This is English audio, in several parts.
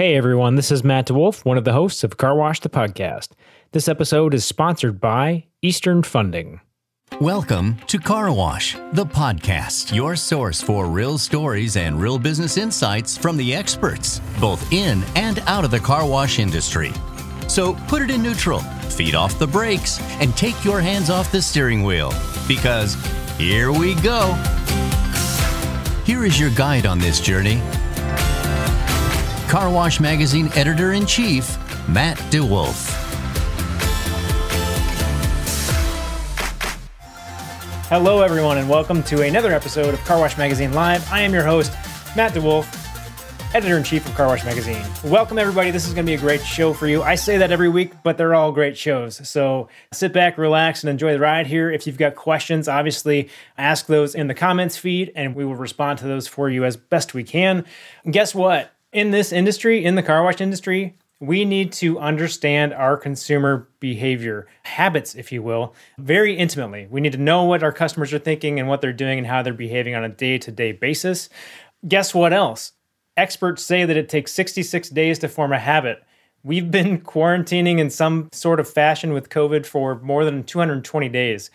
Hey everyone, this is Matt DeWolf, one of the hosts of Car Wash the Podcast. This episode is sponsored by Eastern Funding. Welcome to Car Wash, the podcast, your source for real stories and real business insights from the experts, both in and out of the car wash industry. So put it in neutral, feed off the brakes, and take your hands off the steering wheel because here we go. Here is your guide on this journey Car Wash Magazine editor in chief, Matt DeWolf. Hello, everyone, and welcome to another episode of Car Wash Magazine Live. I am your host, Matt DeWolf, editor in chief of Car Wash Magazine. Welcome, everybody. This is going to be a great show for you. I say that every week, but they're all great shows. So sit back, relax, and enjoy the ride here. If you've got questions, obviously ask those in the comments feed, and we will respond to those for you as best we can. And guess what? In this industry, in the car wash industry, we need to understand our consumer behavior, habits, if you will, very intimately. We need to know what our customers are thinking and what they're doing and how they're behaving on a day to day basis. Guess what else? Experts say that it takes 66 days to form a habit. We've been quarantining in some sort of fashion with COVID for more than 220 days.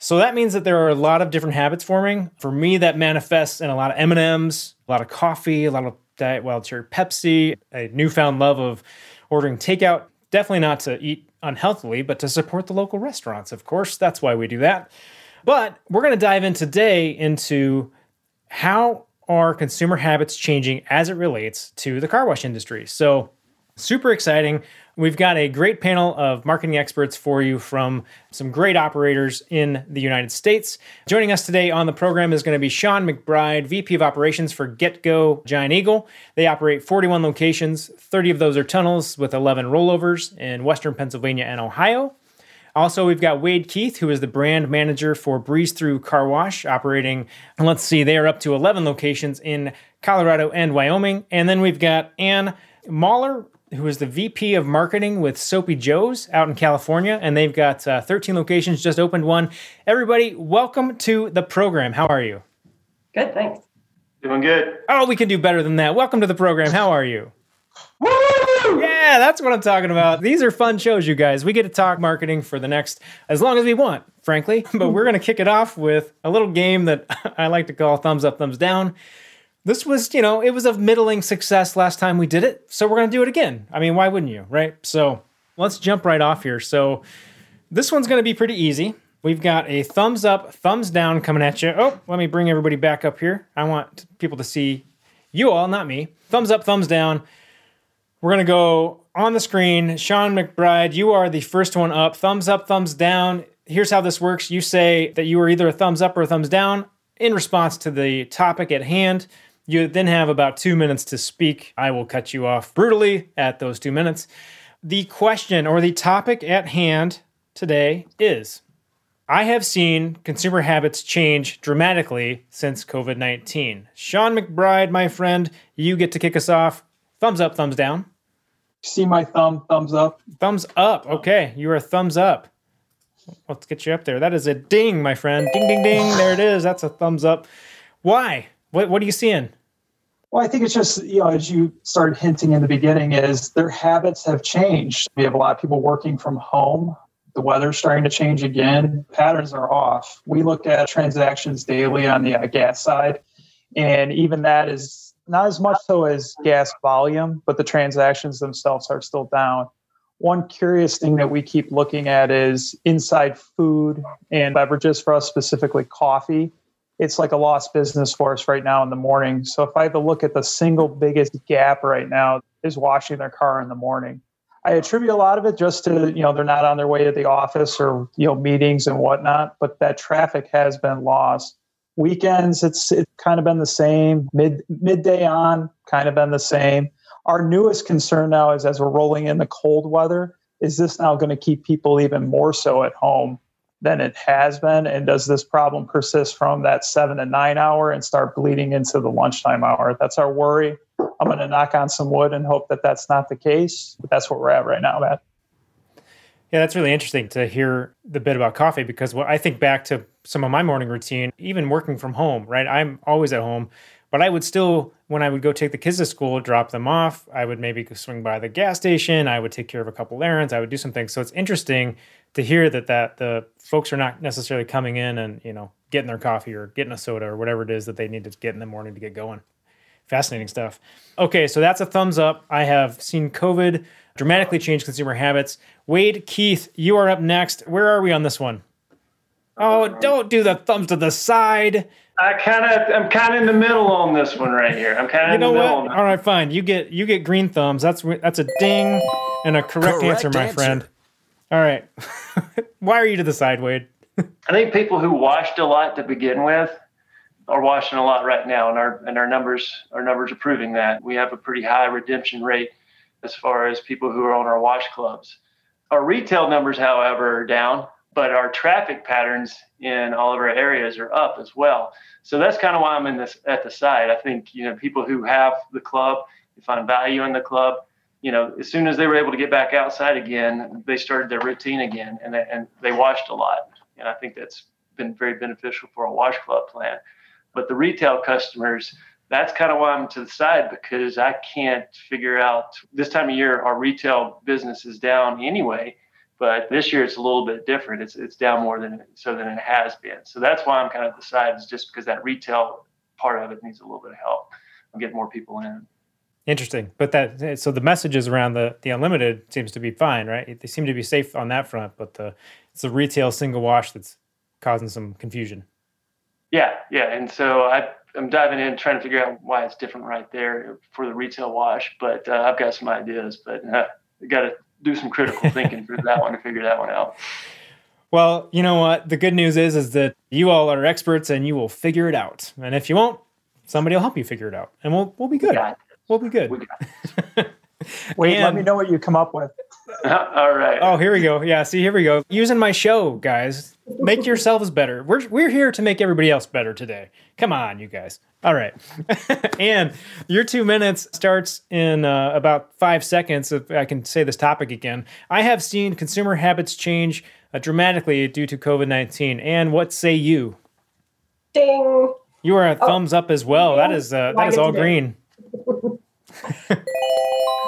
So that means that there are a lot of different habits forming. For me, that manifests in a lot of M&Ms, a lot of coffee, a lot of Diet Wild Cherry Pepsi, a newfound love of ordering takeout. Definitely not to eat unhealthily, but to support the local restaurants, of course. That's why we do that. But we're going to dive in today into how are consumer habits changing as it relates to the car wash industry. So, super exciting. We've got a great panel of marketing experts for you from some great operators in the United States. Joining us today on the program is going to be Sean McBride, VP of Operations for GetGo Giant Eagle. They operate 41 locations, 30 of those are tunnels with 11 rollovers in Western Pennsylvania and Ohio. Also, we've got Wade Keith, who is the brand manager for Breeze Thru Car Wash, operating, let's see, they are up to 11 locations in Colorado and Wyoming. And then we've got Ann Mahler, who is the VP of marketing with Soapy Joe's out in California, and they've got uh, 13 locations, just opened one. Everybody, welcome to the program. How are you? Good, thanks. Doing good. Oh, we can do better than that. Welcome to the program. How are you? Woo! Yeah, that's what I'm talking about. These are fun shows, you guys. We get to talk marketing for the next as long as we want, frankly. But we're going to kick it off with a little game that I like to call thumbs up, thumbs down this was, you know, it was a middling success last time we did it. So we're going to do it again. I mean, why wouldn't you, right? So let's jump right off here. So this one's going to be pretty easy. We've got a thumbs up, thumbs down coming at you. Oh, let me bring everybody back up here. I want people to see you all, not me. Thumbs up, thumbs down. We're going to go on the screen. Sean McBride, you are the first one up. Thumbs up, thumbs down. Here's how this works you say that you are either a thumbs up or a thumbs down in response to the topic at hand. You then have about two minutes to speak. I will cut you off brutally at those two minutes. The question or the topic at hand today is I have seen consumer habits change dramatically since COVID 19. Sean McBride, my friend, you get to kick us off. Thumbs up, thumbs down. See my thumb, thumbs up. Thumbs up. Okay, you are a thumbs up. Let's get you up there. That is a ding, my friend. Ding, ding, ding. There it is. That's a thumbs up. Why? What, what are you seeing? Well, I think it's just, you know, as you started hinting in the beginning, is their habits have changed. We have a lot of people working from home. The weather's starting to change again. Patterns are off. We look at transactions daily on the uh, gas side, and even that is not as much so as gas volume, but the transactions themselves are still down. One curious thing that we keep looking at is inside food and beverages for us, specifically coffee it's like a lost business for us right now in the morning. So if I had to look at the single biggest gap right now is washing their car in the morning. I attribute a lot of it just to, you know, they're not on their way to the office or, you know, meetings and whatnot, but that traffic has been lost. Weekends, it's it's kind of been the same. Mid midday on, kind of been the same. Our newest concern now is as we're rolling in the cold weather, is this now going to keep people even more so at home? Than it has been? And does this problem persist from that seven to nine hour and start bleeding into the lunchtime hour? That's our worry. I'm going to knock on some wood and hope that that's not the case. But that's where we're at right now, Matt. Yeah, that's really interesting to hear the bit about coffee because what I think back to some of my morning routine, even working from home, right? I'm always at home. But I would still, when I would go take the kids to school, drop them off, I would maybe swing by the gas station. I would take care of a couple errands. I would do some things. So it's interesting to hear that that the folks are not necessarily coming in and you know getting their coffee or getting a soda or whatever it is that they need to get in the morning to get going. Fascinating stuff. Okay, so that's a thumbs up. I have seen COVID dramatically change consumer habits. Wade, Keith, you are up next. Where are we on this one? Oh, don't do the thumbs to the side. I kind of, I'm kind of in the middle on this one right here. I'm kind of You in know the what? middle. All right, fine. You get you get green thumbs. That's that's a ding and a correct, Correct answer, my answer. friend. All right. Why are you to the side, Wade? I think people who washed a lot to begin with are washing a lot right now, and our and our numbers our numbers are proving that we have a pretty high redemption rate as far as people who are on our wash clubs. Our retail numbers, however, are down, but our traffic patterns in all of our areas are up as well. So that's kind of why I'm in this at the side. I think you know people who have the club, they find value in the club. You know, as soon as they were able to get back outside again, they started their routine again, and they, and they washed a lot. And I think that's been very beneficial for a wash club plan. But the retail customers, that's kind of why I'm to the side because I can't figure out this time of year our retail business is down anyway. But this year it's a little bit different. It's it's down more than so than it has been. So that's why I'm kind of the side is just because that retail part of it needs a little bit of help. and get more people in. Interesting. But that so the messages around the the unlimited seems to be fine, right? They seem to be safe on that front, but the it's the retail single wash that's causing some confusion. Yeah, yeah. And so I, I'm diving in, trying to figure out why it's different right there for the retail wash. But uh, I've got some ideas, but uh, got to do some critical thinking for that one to figure that one out. Well, you know what? The good news is is that you all are experts and you will figure it out. And if you won't, somebody will help you figure it out. And we'll we'll be good. got We'll be good. We got Wait, let me know what you come up with. All right. Oh, here we go. Yeah, see, here we go. Using my show, guys. Make yourselves better. We're we're here to make everybody else better today. Come on, you guys. All right. and your two minutes starts in uh, about five seconds. If I can say this topic again, I have seen consumer habits change uh, dramatically due to COVID nineteen. And what say you? Ding. You are a thumbs up as well. That is uh, that Why is did all green.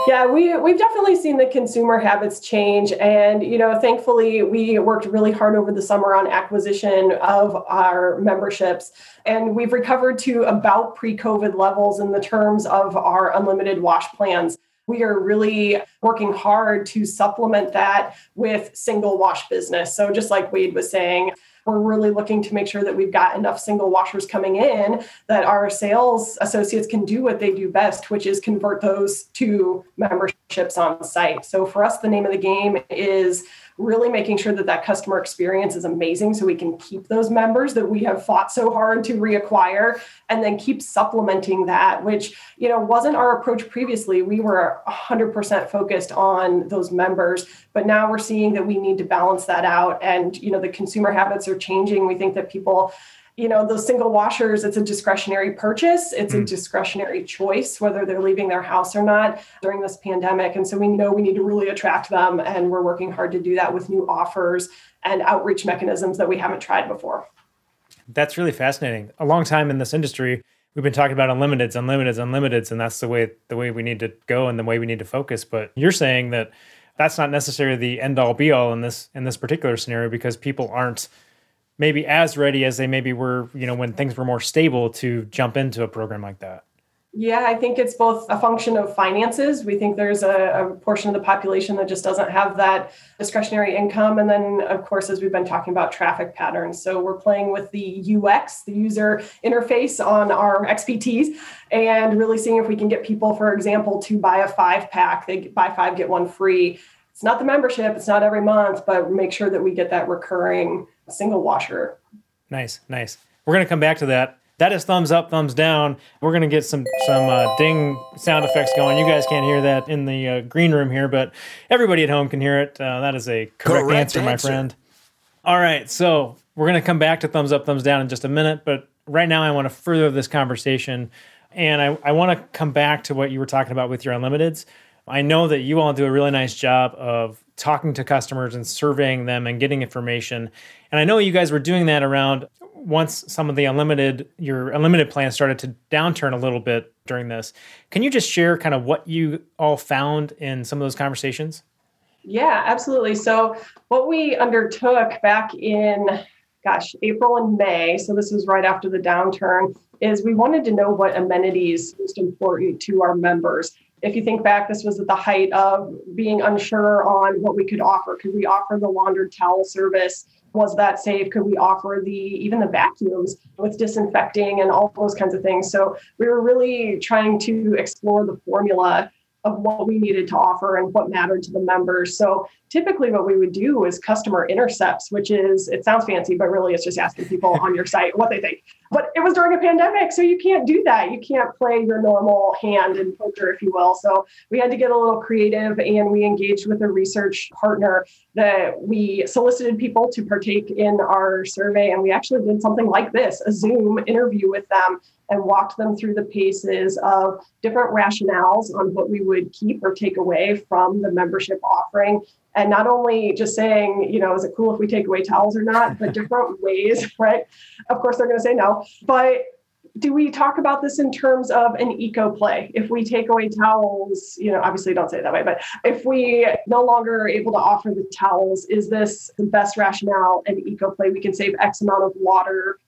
Yeah, we we've definitely seen the consumer habits change, and you know, thankfully, we worked really hard over the summer on acquisition of our memberships, and we've recovered to about pre-COVID levels in the terms of our unlimited wash plans. We are really working hard to supplement that with single wash business. So, just like Wade was saying, we're really looking to make sure that we've got enough single washers coming in that our sales associates can do what they do best, which is convert those to memberships on site. So for us, the name of the game is really making sure that that customer experience is amazing so we can keep those members that we have fought so hard to reacquire and then keep supplementing that which you know wasn't our approach previously. We were 100% focused on those members but now we're seeing that we need to balance that out and you know the consumer habits are changing. We think that people you know those single washers it's a discretionary purchase it's a mm. discretionary choice whether they're leaving their house or not during this pandemic and so we know we need to really attract them and we're working hard to do that with new offers and outreach mechanisms that we haven't tried before That's really fascinating. A long time in this industry, we've been talking about unlimiteds, unlimiteds, unlimiteds, and that's the way the way we need to go and the way we need to focus. But you're saying that that's not necessarily the end all be all in this in this particular scenario because people aren't maybe as ready as they maybe were, you know, when things were more stable to jump into a program like that. Yeah, I think it's both a function of finances. We think there's a, a, portion of the population that just doesn't have that discretionary income. And then, of course, as we've been talking about traffic patterns. So we're playing with the UX, the user interface on our XPTs, and really seeing if we can get people, for example, to buy a five pack. They buy five, get one free. It's not the membership, it's not every month, but make sure that we get that recurring single washer Nice, nice. We're gonna come back to that. That is thumbs up, thumbs down. We're gonna get some some uh, ding sound effects going. You guys can't hear that in the uh, green room here, but everybody at home can hear it. Uh, that is a correct, Correct answer, my answer. friend. All right, so we're gonna come back to thumbs up, thumbs down in just a minute, but right now I want to further this conversation, and I, I want to come back to what you were talking about with your unlimiteds. I know that you all do a really nice job of talking to customers and surveying them and getting information. And I know you guys were doing that around once some of the unlimited your unlimited plan started to downturn a little bit during this. Can you just share kind of what you all found in some of those conversations? Yeah, absolutely. So what we undertook back in gosh, April and May, so this was right after the downturn, is we wanted to know what amenities most important to our members. If you think back, this was at the height of being unsure on what we could offer. Could we offer the laundered towel service? Was that safe? Could we offer the even the vacuums with disinfecting and all those kinds of things? So we were really trying to explore the formula of what we needed to offer and what mattered to the members. So typically what we would do is customer intercepts, which is it sounds fancy, but really it's just asking people on your site what they think. But it was during a pandemic, so you can't do that. You can't play your normal hand in poker, if you will. So we had to get a little creative and we engaged with a research partner that we solicited people to partake in our survey. And we actually did something like this a Zoom interview with them and walked them through the paces of different rationales on what we would keep or take away from the membership offering. And not only just saying, you know, is it cool if we take away towels or not, but different ways, right? Of course, they're going to say no. But do we talk about this in terms of an eco play? If we take away towels, you know, obviously don't say it that way, but if we no longer are able to offer the towels, is this the best rationale and eco play? We can save X amount of water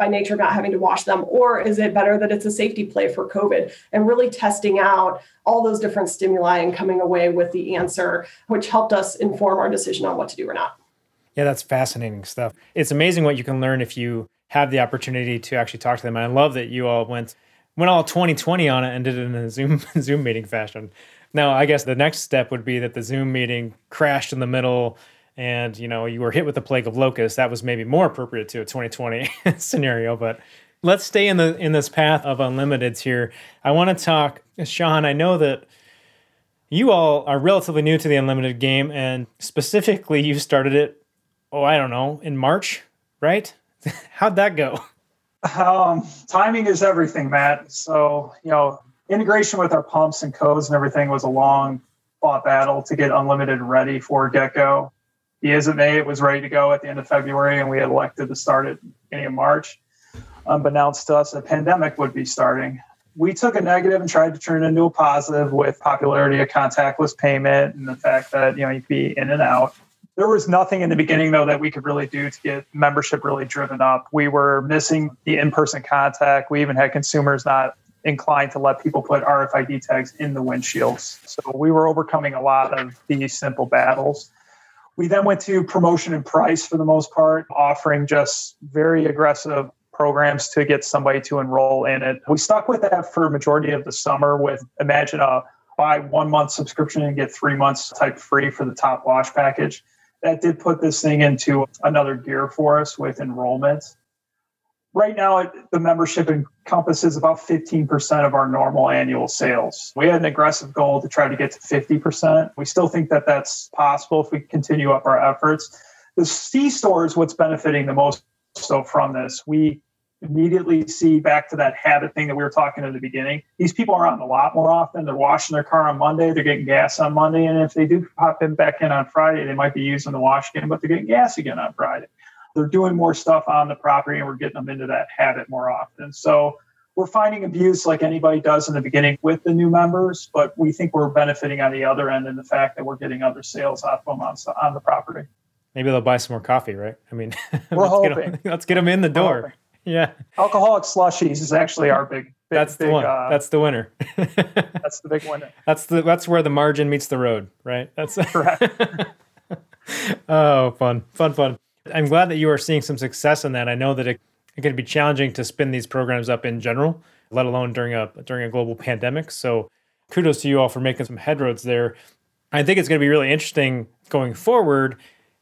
by nature not having to wash them? Or is it better that it's a safety play for COVID and really testing out all those different stimuli and coming away with the answer, which helped us inform our decision on what to do or not? Yeah, that's fascinating stuff. It's amazing what you can learn if you have the opportunity to actually talk to them. And I love that you all went went all 2020 on it and did it in a Zoom Zoom meeting fashion. Now, I guess the next step would be that the Zoom meeting crashed in the middle and you know you were hit with the plague of locusts that was maybe more appropriate to a 2020 scenario but let's stay in the in this path of unlimiteds here. I want to talk sean i know that you all are relatively new to the unlimited game and specifically you started it oh i don't know in march right? How'd that go? Um, timing is everything matt. So you know integration with our pumps and codes and everything was a long fought battle to get unlimited ready for get go he May. It was ready to go at the end of February, and we had elected to start it beginning of March. Unbeknownst to us, a pandemic would be starting. We took a negative and tried to turn it into a positive with popularity of contactless payment and the fact that you know you could be in and out. There was nothing in the beginning though that we could really do to get membership really driven up. We were missing the in-person contact. We even had consumers not inclined to let people put RFID tags in the windshields. So we were overcoming a lot of these simple battles. We then went to promotion and price for the most part, offering just very aggressive programs to get somebody to enroll in it. We stuck with that for majority of the summer with imagine a buy one month subscription and get three months type free for the top wash package. That did put this thing into another gear for us with enrollment right now the membership encompasses about 15% of our normal annual sales. We had an aggressive goal to try to get to 50% we still think that that's possible if we continue up our efforts. The c store is what's benefiting the most so from this. We immediately see back to that habit thing that we were talking in the beginning. These people are out a lot more often. They're washing their car on monday. They're getting gas on monday. And if they do pop in back in on friday they might be using the wash again but they're getting gas again on friday they're doing more stuff on the property and we're getting them into that habit more often. So we're finding abuse like anybody does in the beginning with the new members, but we think we're benefiting on the other end in the fact that we're getting other sales off them on, on the property. Maybe they'll buy some more coffee, right? I mean, we're let's hoping. Get them, let's get them in the door. Yeah. Alcoholic slushies is actually our big. big that's the big, one. Uh, that's the winner. that's the big winner. That's the that's where the margin meets the road, right? That's correct. oh, fun, fun, fun. I'm glad that you are seeing some success in that. I know that it, it can be challenging to spin these programs up in general, let alone during a during a global pandemic. So kudos to you all for making some headroads there. I think it's going to be really interesting going forward.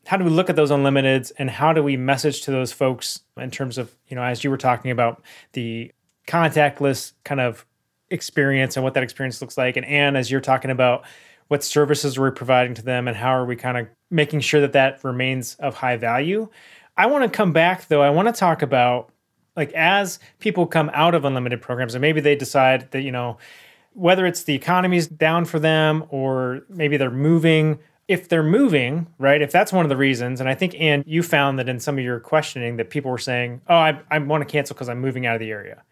How do we look at those unlimiteds and how do we message to those folks in terms of, you know, as you were talking about the contactless kind of experience and what that experience looks like. And Anne, as you're talking about what services we're providing to them and how are we kind of making sure that that remains of high value. I want to come back though. I want to talk about like as people come out of unlimited programs and maybe they decide that, you know, whether it's the economy's down for them or maybe they're moving if they're moving, right? If that's one of the reasons, and I think Ann, you found that in some of your questioning that people were saying, "Oh, I, I want to cancel because I'm moving out of the area."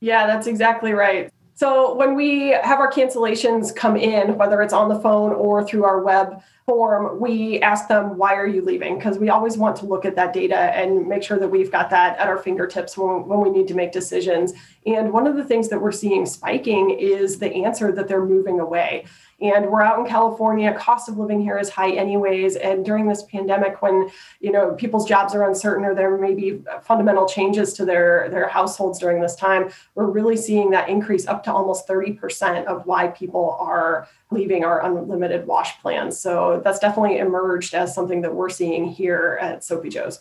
Yeah, that's exactly right. So when we have our cancellations come in, whether it's on the phone or through our web form, we ask them, why are you leaving? Because we always want to look at that data and make sure that we've got that at our fingertips when, when we need to make decisions. And one of the things that we're seeing spiking is the answer that they're moving away. And we're out in California. Cost of living here is high, anyways. And during this pandemic, when you know people's jobs are uncertain or there may be fundamental changes to their their households during this time, we're really seeing that increase up to almost 30% of why people are leaving our unlimited wash plans. So that's definitely emerged as something that we're seeing here at Soapy Joe's.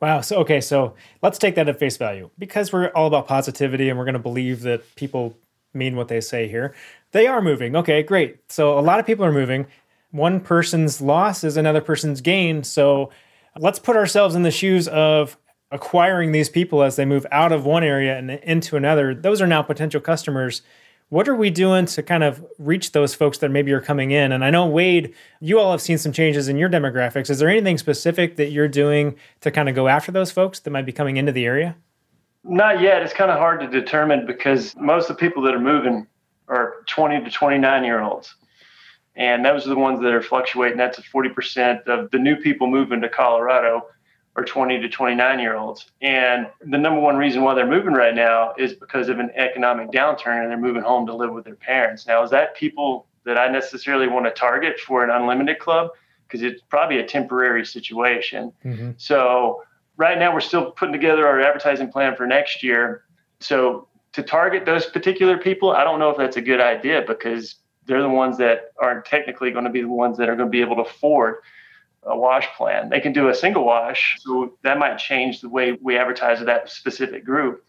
Wow. So, okay. So let's take that at face value because we're all about positivity and we're going to believe that people mean what they say here. They are moving. Okay, great. So a lot of people are moving. One person's loss is another person's gain. So let's put ourselves in the shoes of acquiring these people as they move out of one area and into another. Those are now potential customers. What are we doing to kind of reach those folks that maybe are coming in? And I know, Wade, you all have seen some changes in your demographics. Is there anything specific that you're doing to kind of go after those folks that might be coming into the area? Not yet. It's kind of hard to determine because most of the people that are moving are 20 to 29 year olds. And those are the ones that are fluctuating. That's a 40% of the new people moving to Colorado are 20 to 29 year olds. And the number one reason why they're moving right now is because of an economic downturn and they're moving home to live with their parents. Now, is that people that I necessarily want to target for an unlimited club? Because it's probably a temporary situation. Mm-hmm. So, right now, we're still putting together our advertising plan for next year. So, to target those particular people, I don't know if that's a good idea because they're the ones that aren't technically going to be the ones that are going to be able to afford a wash plan. They can do a single wash, so that might change the way we advertise to that specific group.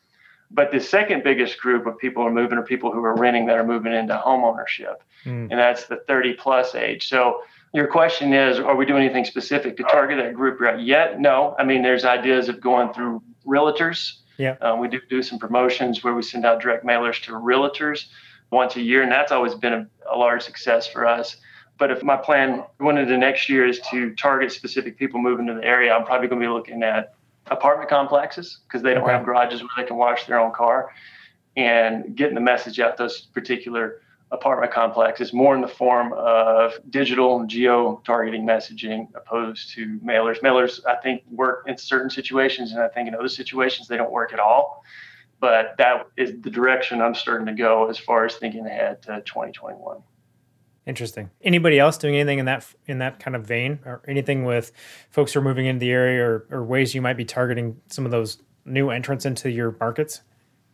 But the second biggest group of people are moving are people who are renting that are moving into home ownership, mm. and that's the 30 plus age. So your question is, are we doing anything specific to target that group right yet? No. I mean, there's ideas of going through realtors yeah. Um, we do do some promotions where we send out direct mailers to realtors once a year, and that's always been a, a large success for us. But if my plan going into next year is to target specific people moving to the area, I'm probably going to be looking at apartment complexes because they don't okay. have garages where they can wash their own car and getting the message out those particular apartment complex is more in the form of digital geo targeting messaging opposed to mailers. Mailers, I think, work in certain situations, and I think in other situations they don't work at all. But that is the direction I'm starting to go as far as thinking ahead to 2021. Interesting. Anybody else doing anything in that in that kind of vein, or anything with folks who are moving into the area, or, or ways you might be targeting some of those new entrants into your markets?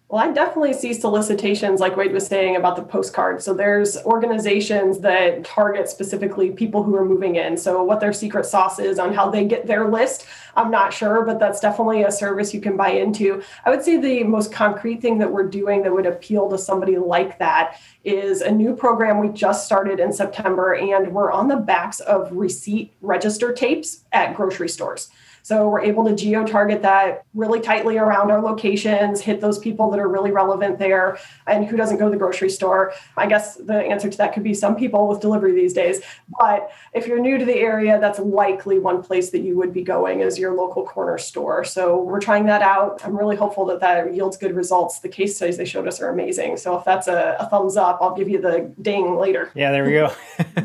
Well, I definitely see solicitations like Wade was saying about the postcard. So there's organizations that target specifically people who are moving in. So what their secret sauce is on how they get their list, I'm not sure, but that's definitely a service you can buy into. I would say the most concrete thing that we're doing that would appeal to somebody like that is a new program we just started in September, and we're on the backs of receipt register tapes at grocery stores. So we're able to geo target that really tightly around our locations, hit those people that are really relevant there and who doesn't go to the grocery store. I guess the answer to that could be some people with delivery these days. But if you're new to the area, that's likely one place that you would be going is your local corner store. So we're trying that out. I'm really hopeful that that yields good results. The case studies they showed us are amazing. So if that's a, a thumbs up, I'll give you the ding later. Yeah, there we go.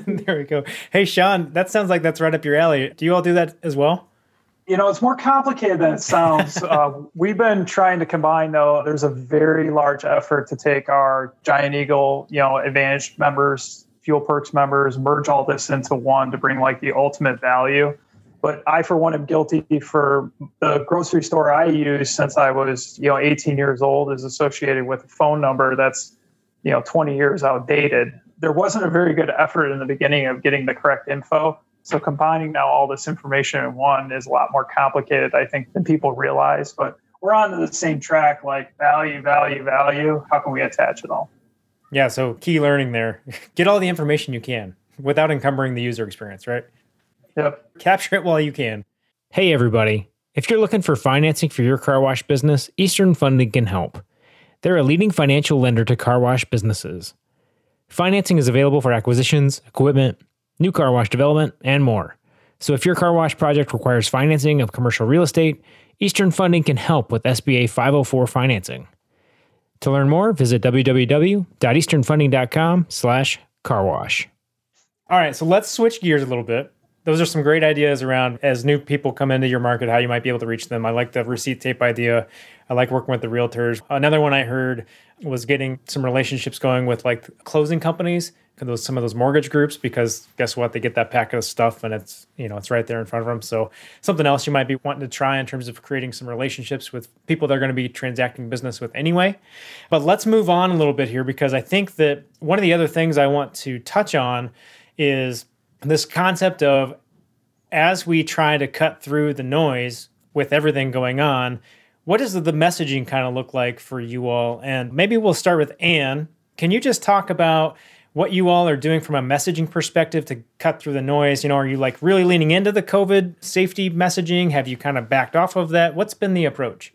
there we go. Hey, Sean, that sounds like that's right up your alley. Do you all do that as well? You know, it's more complicated than it sounds. uh, we've been trying to combine, though. There's a very large effort to take our Giant Eagle, you know, Advantage members, Fuel Perks members, merge all this into one to bring like the ultimate value. But I, for one, am guilty for the grocery store I use since I was, you know, 18 years old is associated with a phone number that's, you know, 20 years outdated. There wasn't a very good effort in the beginning of getting the correct info so combining now all this information in one is a lot more complicated, I think, than people realize. But we're on the same track, like value, value, value. How can we attach it all? Yeah. So key learning there: get all the information you can without encumbering the user experience. Right. Yep. Capture it while you can. Hey, everybody! If you're looking for financing for your car wash business, Eastern Funding can help. They're a leading financial lender to car wash businesses. Financing is available for acquisitions, equipment new car wash development, and more. So if your car wash project requires financing of commercial real estate, Eastern Funding can help with SBA 504 financing. To learn more, visit www.easternfunding.com slash carwash. All right, so let's switch gears a little bit. Those are some great ideas around as new people come into your market, how you might be able to reach them. I like the receipt tape idea. I like working with the realtors. Another one I heard was getting some relationships going with like closing companies those some of those mortgage groups because guess what they get that packet of stuff and it's you know it's right there in front of them so something else you might be wanting to try in terms of creating some relationships with people they're going to be transacting business with anyway but let's move on a little bit here because i think that one of the other things i want to touch on is this concept of as we try to cut through the noise with everything going on what does the messaging kind of look like for you all and maybe we'll start with anne can you just talk about what you all are doing from a messaging perspective to cut through the noise. You know, are you like really leaning into the COVID safety messaging? Have you kind of backed off of that? What's been the approach?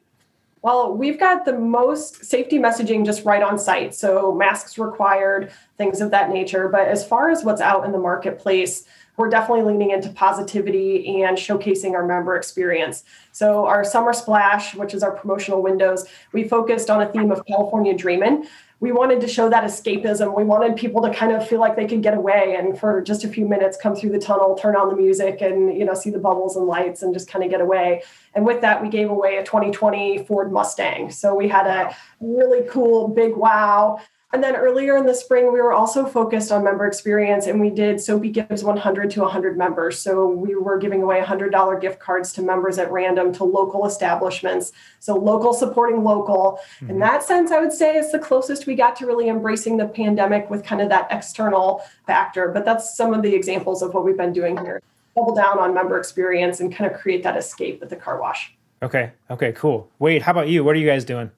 Well, we've got the most safety messaging just right on site. So, masks required, things of that nature. But as far as what's out in the marketplace, we're definitely leaning into positivity and showcasing our member experience. So, our Summer Splash, which is our promotional windows, we focused on a theme of California Dreamin' we wanted to show that escapism. We wanted people to kind of feel like they could get away and for just a few minutes come through the tunnel, turn on the music and you know see the bubbles and lights and just kind of get away. And with that, we gave away a 2020 Ford Mustang. So we had a really cool big wow and then earlier in the spring, we were also focused on member experience and we did Soapy gives 100 to 100 members. So we were giving away $100 gift cards to members at random to local establishments. So local supporting local. Mm-hmm. In that sense, I would say it's the closest we got to really embracing the pandemic with kind of that external factor. But that's some of the examples of what we've been doing here. Double down on member experience and kind of create that escape at the car wash. Okay. Okay, cool. Wade, how about you? What are you guys doing?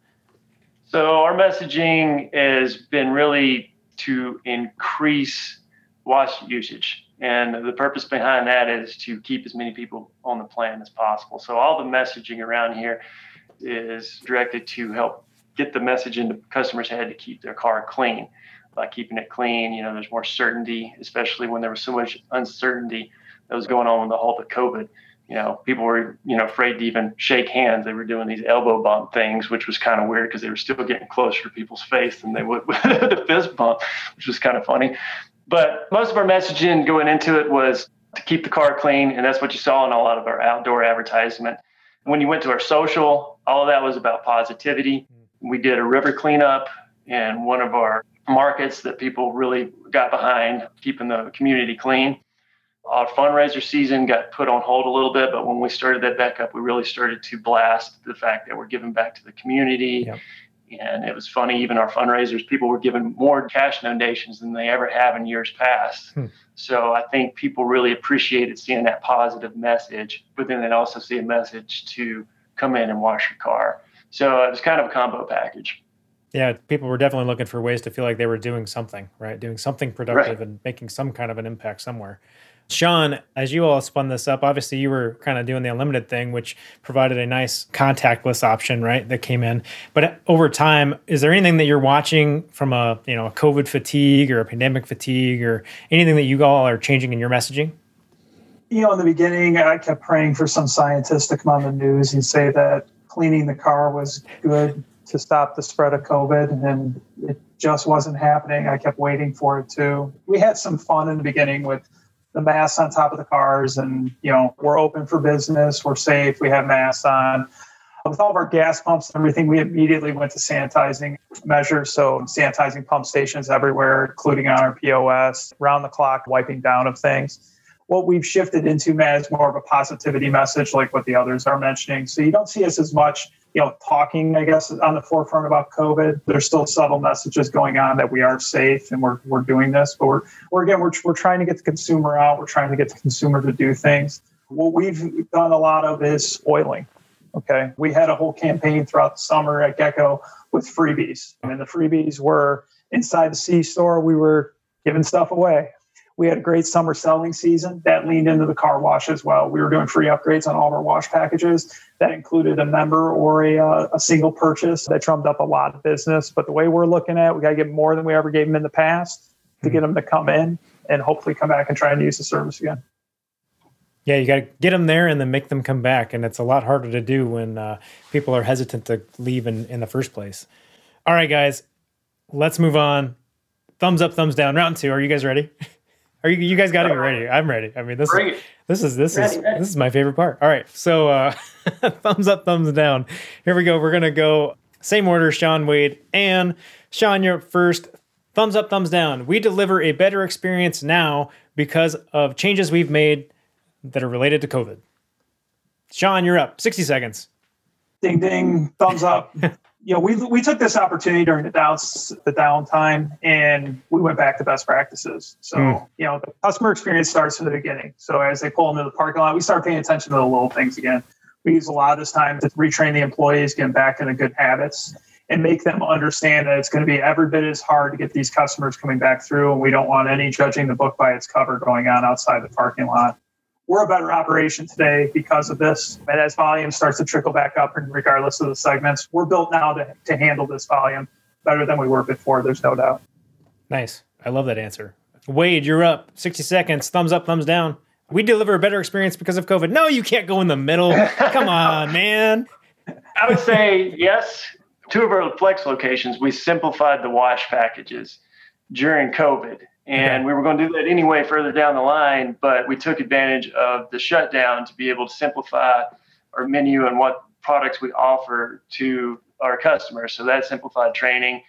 So our messaging has been really to increase wash usage. And the purpose behind that is to keep as many people on the plan as possible. So all the messaging around here is directed to help get the message into customers' head to keep their car clean. By keeping it clean, you know, there's more certainty, especially when there was so much uncertainty that was going on with the whole of COVID you know, people were, you know, afraid to even shake hands. They were doing these elbow bump things, which was kind of weird because they were still getting closer to people's face than they would with the fist bump, which was kind of funny. But most of our messaging going into it was to keep the car clean. And that's what you saw in a lot of our outdoor advertisement. When you went to our social, all of that was about positivity. We did a river cleanup in one of our markets that people really got behind, keeping the community clean our fundraiser season got put on hold a little bit, but when we started that back up, we really started to blast the fact that we're giving back to the community. Yep. And it was funny, even our fundraisers, people were giving more cash donations than they ever have in years past. Hmm. So I think people really appreciated seeing that positive message, but then they also see a message to come in and wash your car. So it was kind of a combo package. Yeah, people were definitely looking for ways to feel like they were doing something, right? Doing something productive right. and making some kind of an impact somewhere. Sean, as you all spun this up, obviously you were kind of doing the unlimited thing, which provided a nice contactless option, right? That came in. But over time, is there anything that you're watching from a you know a COVID fatigue or a pandemic fatigue or anything that you all are changing in your messaging? You know, in the beginning, I kept praying for some scientist to come on the news and say that cleaning the car was good to stop the spread of COVID, and it just wasn't happening. I kept waiting for it to. We had some fun in the beginning with the masks on top of the cars and you know we're open for business we're safe we have masks on. With all of our gas pumps and everything we immediately went to sanitizing measures. So sanitizing pump stations everywhere including on our pos round the clock wiping down of things. What we've shifted into matt is more of a positivity message like what the others are mentioning. So you don't see us as much you know, talking, I guess, on the forefront about COVID. There's still subtle messages going on that we are safe and we're, we're doing this, but we're, we're again, we're, we're trying to get the consumer out. We're trying to get the consumer to do things. What we've done a lot of is oiling. Okay. We had a whole campaign throughout the summer at GetGo with freebies. I mean, the freebies were inside the C store, we were giving stuff away. We had a great summer selling season that leaned into the car wash as well. We were doing free upgrades on all of our wash packages. That included a member or a, uh, a single purchase that drummed up a lot of business. But the way we're looking at, it, we got to get more than we ever gave them in the past. to get them to come in and hopefully come back and try and use the service again. Yeah, you got to get them there and then make them come back. And it's a lot harder to do when uh, people are hesitant to leave in, in the first place. All right, guys, let's move on. Thumbs up, thumbs down. Round two. Are you guys ready? Are you you guys got to be ready? I'm ready. I mean, this is this is this ready, is ready. this is my favorite part. All right, so uh, thumbs up, thumbs down. Here we go. We're gonna go same order. Sean Wade and Sean, you're first. Thumbs up, thumbs down. We deliver a better experience now because of changes we've made that are related to COVID. Sean, you're up. 60 seconds. Ding ding. Thumbs up. you know, we we took this opportunity during the down the downtime, and we went back to best practices. So, mm. you know, the customer experience starts from the beginning. So, as they pull into the parking lot, we start paying attention to the little things again. We use a lot of this time to retrain the employees, get them back into good habits, and make them understand that it's going to be every bit as hard to get these customers coming back through. And we don't want any judging the book by its cover going on outside the parking lot we're a better operation today because of this. And as volume starts to trickle back up, and regardless of the segments, we're built now to, to handle this volume better than we were before. There's no doubt. Nice. I love that answer. Wade, you're up. 60 seconds. Thumbs up, thumbs down. We deliver a better experience because of COVID. No, you can't go in the middle. Come on, man. I would say yes. Two of our flex locations, we simplified the wash packages during COVID. And okay. we were going to do that anyway further down the line, but we took advantage of the shutdown to be able to simplify our menu and what products we offer to our customers. So that simplified training,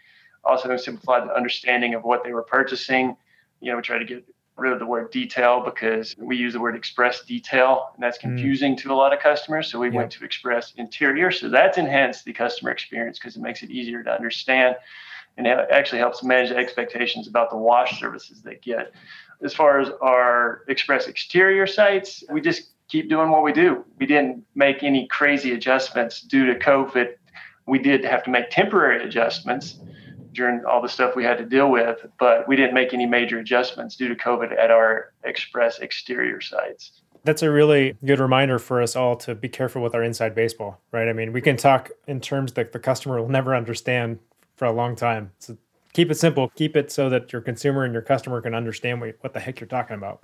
also simplified the understanding of what they were purchasing. You know, we tried to get rid of the word detail because we use the word express detail and that's mm. confusing mm. to a lot of customers. So we yep. went to express interior. So that's enhanced the customer experience because it makes it easier to understand and it actually helps manage the expectations about the wash services they get. As far as our express exterior sites, we just keep doing what we do. We didn't make any crazy adjustments due to COVID. We did have to make temporary adjustments during all the stuff we had to deal with, but we didn't make any major adjustments due to COVID at our express exterior sites. That's a really good reminder for us all to be careful with our inside baseball, right? I mean, we can talk in terms that the customer will never understand for a long time. So keep it simple. Keep it so that your consumer and your customer can understand what, what the heck you're talking about.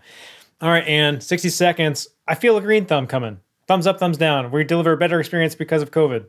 All right, and 60 seconds. I feel a green thumb coming. Thumbs up, thumbs down. We deliver a better experience because of COVID.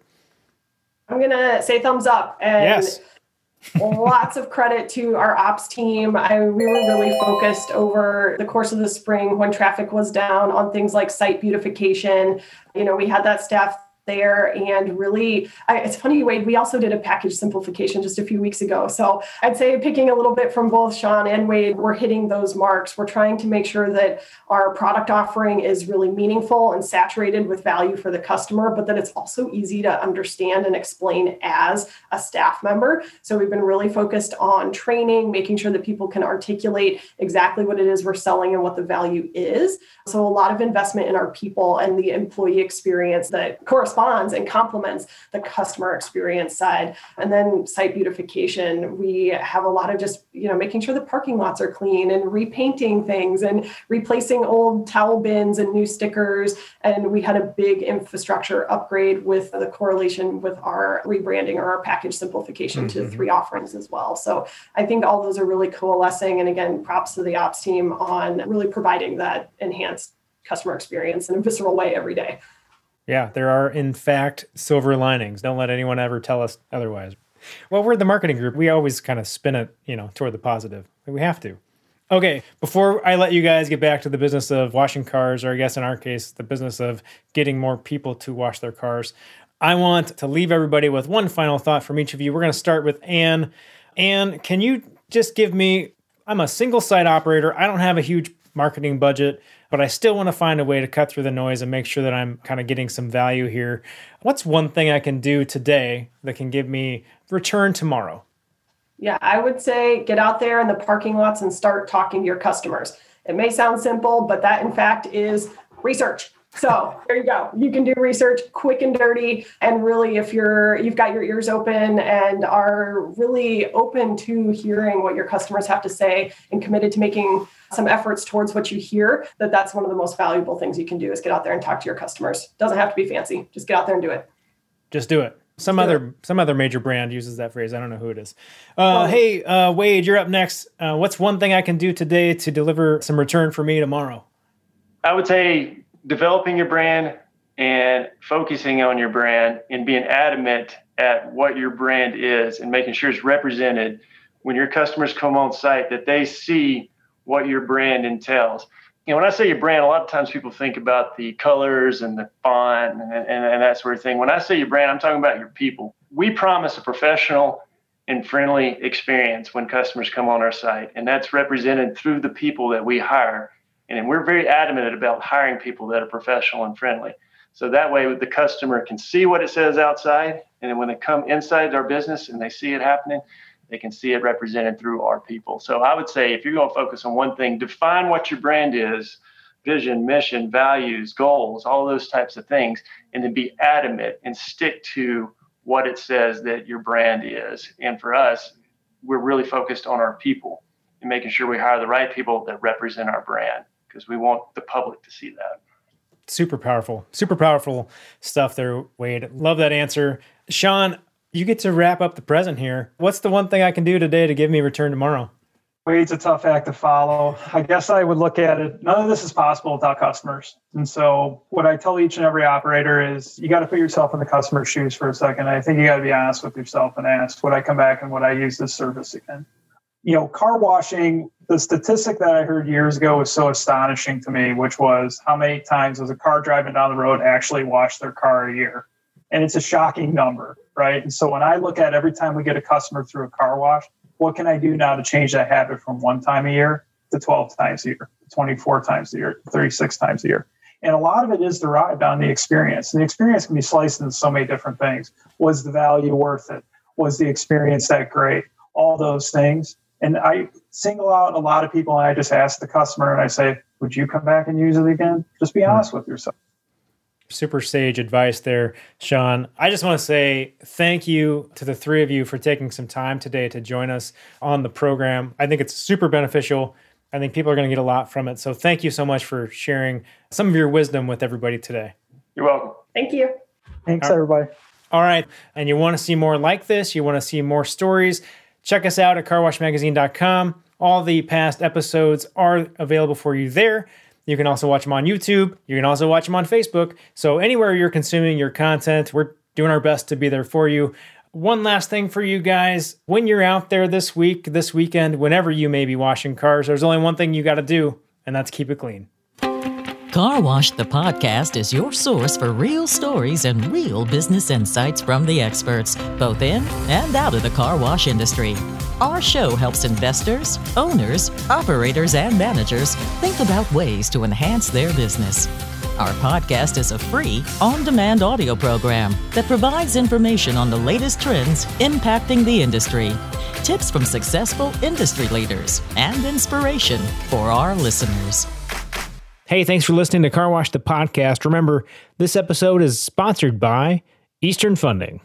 I'm gonna say thumbs up. And yes. lots of credit to our ops team. I, we were really focused over the course of the spring when traffic was down on things like site beautification. You know, we had that staff there and really I, it's funny wade we also did a package simplification just a few weeks ago. So i'd say picking a little bit from both sean and wade we're hitting those marks. We're trying to make sure that our product offering is really meaningful and saturated with value for the customer but that it's also easy to understand and explain as a staff member. So we've been really focused on training making sure that people can articulate exactly what it is we're selling and what the value is. So a lot of investment in our people and the employee experience that corresponds corresponds and complements the customer experience side. And then site beautification, we have a lot of just, you know, making sure the parking lots are clean and repainting things and replacing old towel bins and new stickers. And we had a big infrastructure upgrade with the correlation with our rebranding or our package simplification mm-hmm. to three offerings as well. So I think all those are really coalescing. And again, props to the ops team on really providing that enhanced customer experience in a visceral way every day. Yeah, there are in fact silver linings. Don't let anyone ever tell us otherwise. Well, we're the marketing group. We always kind of spin it, you know, toward the positive. We have to. Okay, before I let you guys get back to the business of washing cars, or I guess in our case, the business of getting more people to wash their cars, I want to leave everybody with one final thought from each of you. We're going to start with Anne. Anne, can you just give me? I'm a single site operator. I don't have a huge marketing budget but I still want to find a way to cut through the noise and make sure that I'm kind of getting some value here. What's one thing I can do today that can give me return tomorrow? Yeah, I would say get out there in the parking lots and start talking to your customers. It may sound simple, but that in fact is research. So there you go. You can do research quick and dirty. And really, if you're you've got your ears open and are really open to hearing what your customers have to say and committed to making some efforts towards what you hear, that that's one of the most valuable things you can do is get out there and talk to your customers. Doesn't have to be fancy. Just get out there and do it. Just do it. Some other some other major brand uses that phrase. I don't know who it is. Uh, hey, uh, Wade, you're up next. Uh, what's one thing I can do today to deliver some return for me tomorrow? I would say developing your brand and focusing on your brand and being adamant at what your brand is and making sure it's represented when your customers come on site that they see what your brand entails you know, when I say your brand, a lot of times people think about the colors and the font and, and, and, that sort of thing. When I say your brand, I'm talking about your people. We promise a professional and friendly experience when customers come on our site, and that's represented through the people that we hire. And we're very adamant about hiring people that are professional and friendly. So that way, the customer can see what it says outside, and then when they come inside our business and they see it happening, they can see it represented through our people. So I would say if you're going to focus on one thing, define what your brand is vision, mission, values, goals, all those types of things, and then be adamant and stick to what it says that your brand is. And for us, we're really focused on our people and making sure we hire the right people that represent our brand because we want the public to see that. Super powerful, super powerful stuff there, Wade. Love that answer. Sean, you get to wrap up the present here. What's the one thing I can do today to give me return tomorrow? Wade's a tough act to follow. I guess I would look at it. None of this is possible without customers. And so, what I tell each and every operator is you got to put yourself in the customer's shoes for a second. I think you got to be honest with yourself and ask, would I come back and would I use this service again? You know, car washing, the statistic that I heard years ago was so astonishing to me, which was how many times does a car driving down the road actually wash their car a year? And it's a shocking number right? And so when I look at every time we get a customer through a car wash, what can I do now to change that habit from one time a year to 12 times a year, 24 times a year, 36 times a year? And a lot of it is derived on the experience. And the experience can be sliced into so many different things. Was the value worth it? Was the experience that great? All those things. And I single out a lot of people and I just ask the customer and I say, Would you come back and use it again? Just be hmm. honest with yourself super sage advice there, Sean. I just want to say thank you to the three of you for taking some time today to join us on the program. I think it's super beneficial. I think people are going to get a lot from it. So thank you so much for sharing some of your wisdom with everybody today. You're welcome. Thank you. Thanks, everybody. All right. And you want to see more like this, you want to see more stories, check us out at carwashmagazine.com. All the past episodes are available for you there. You can also watch them on YouTube. You can also watch them on Facebook. So, anywhere you're consuming your content, we're doing our best to be there for you. One last thing for you guys when you're out there this week, this weekend, whenever you may be washing cars, there's only one thing you got to do, and that's keep it clean. Car Wash the podcast is your source for real stories and real business insights from the experts, both in and out of the car wash industry. Our show helps investors, owners, operators, and managers think about ways to enhance their business. Our podcast is a free, on demand audio program that provides information on the latest trends impacting the industry, tips from successful industry leaders, and inspiration for our listeners. Hey, thanks for listening to Car Wash the podcast. Remember, this episode is sponsored by Eastern Funding.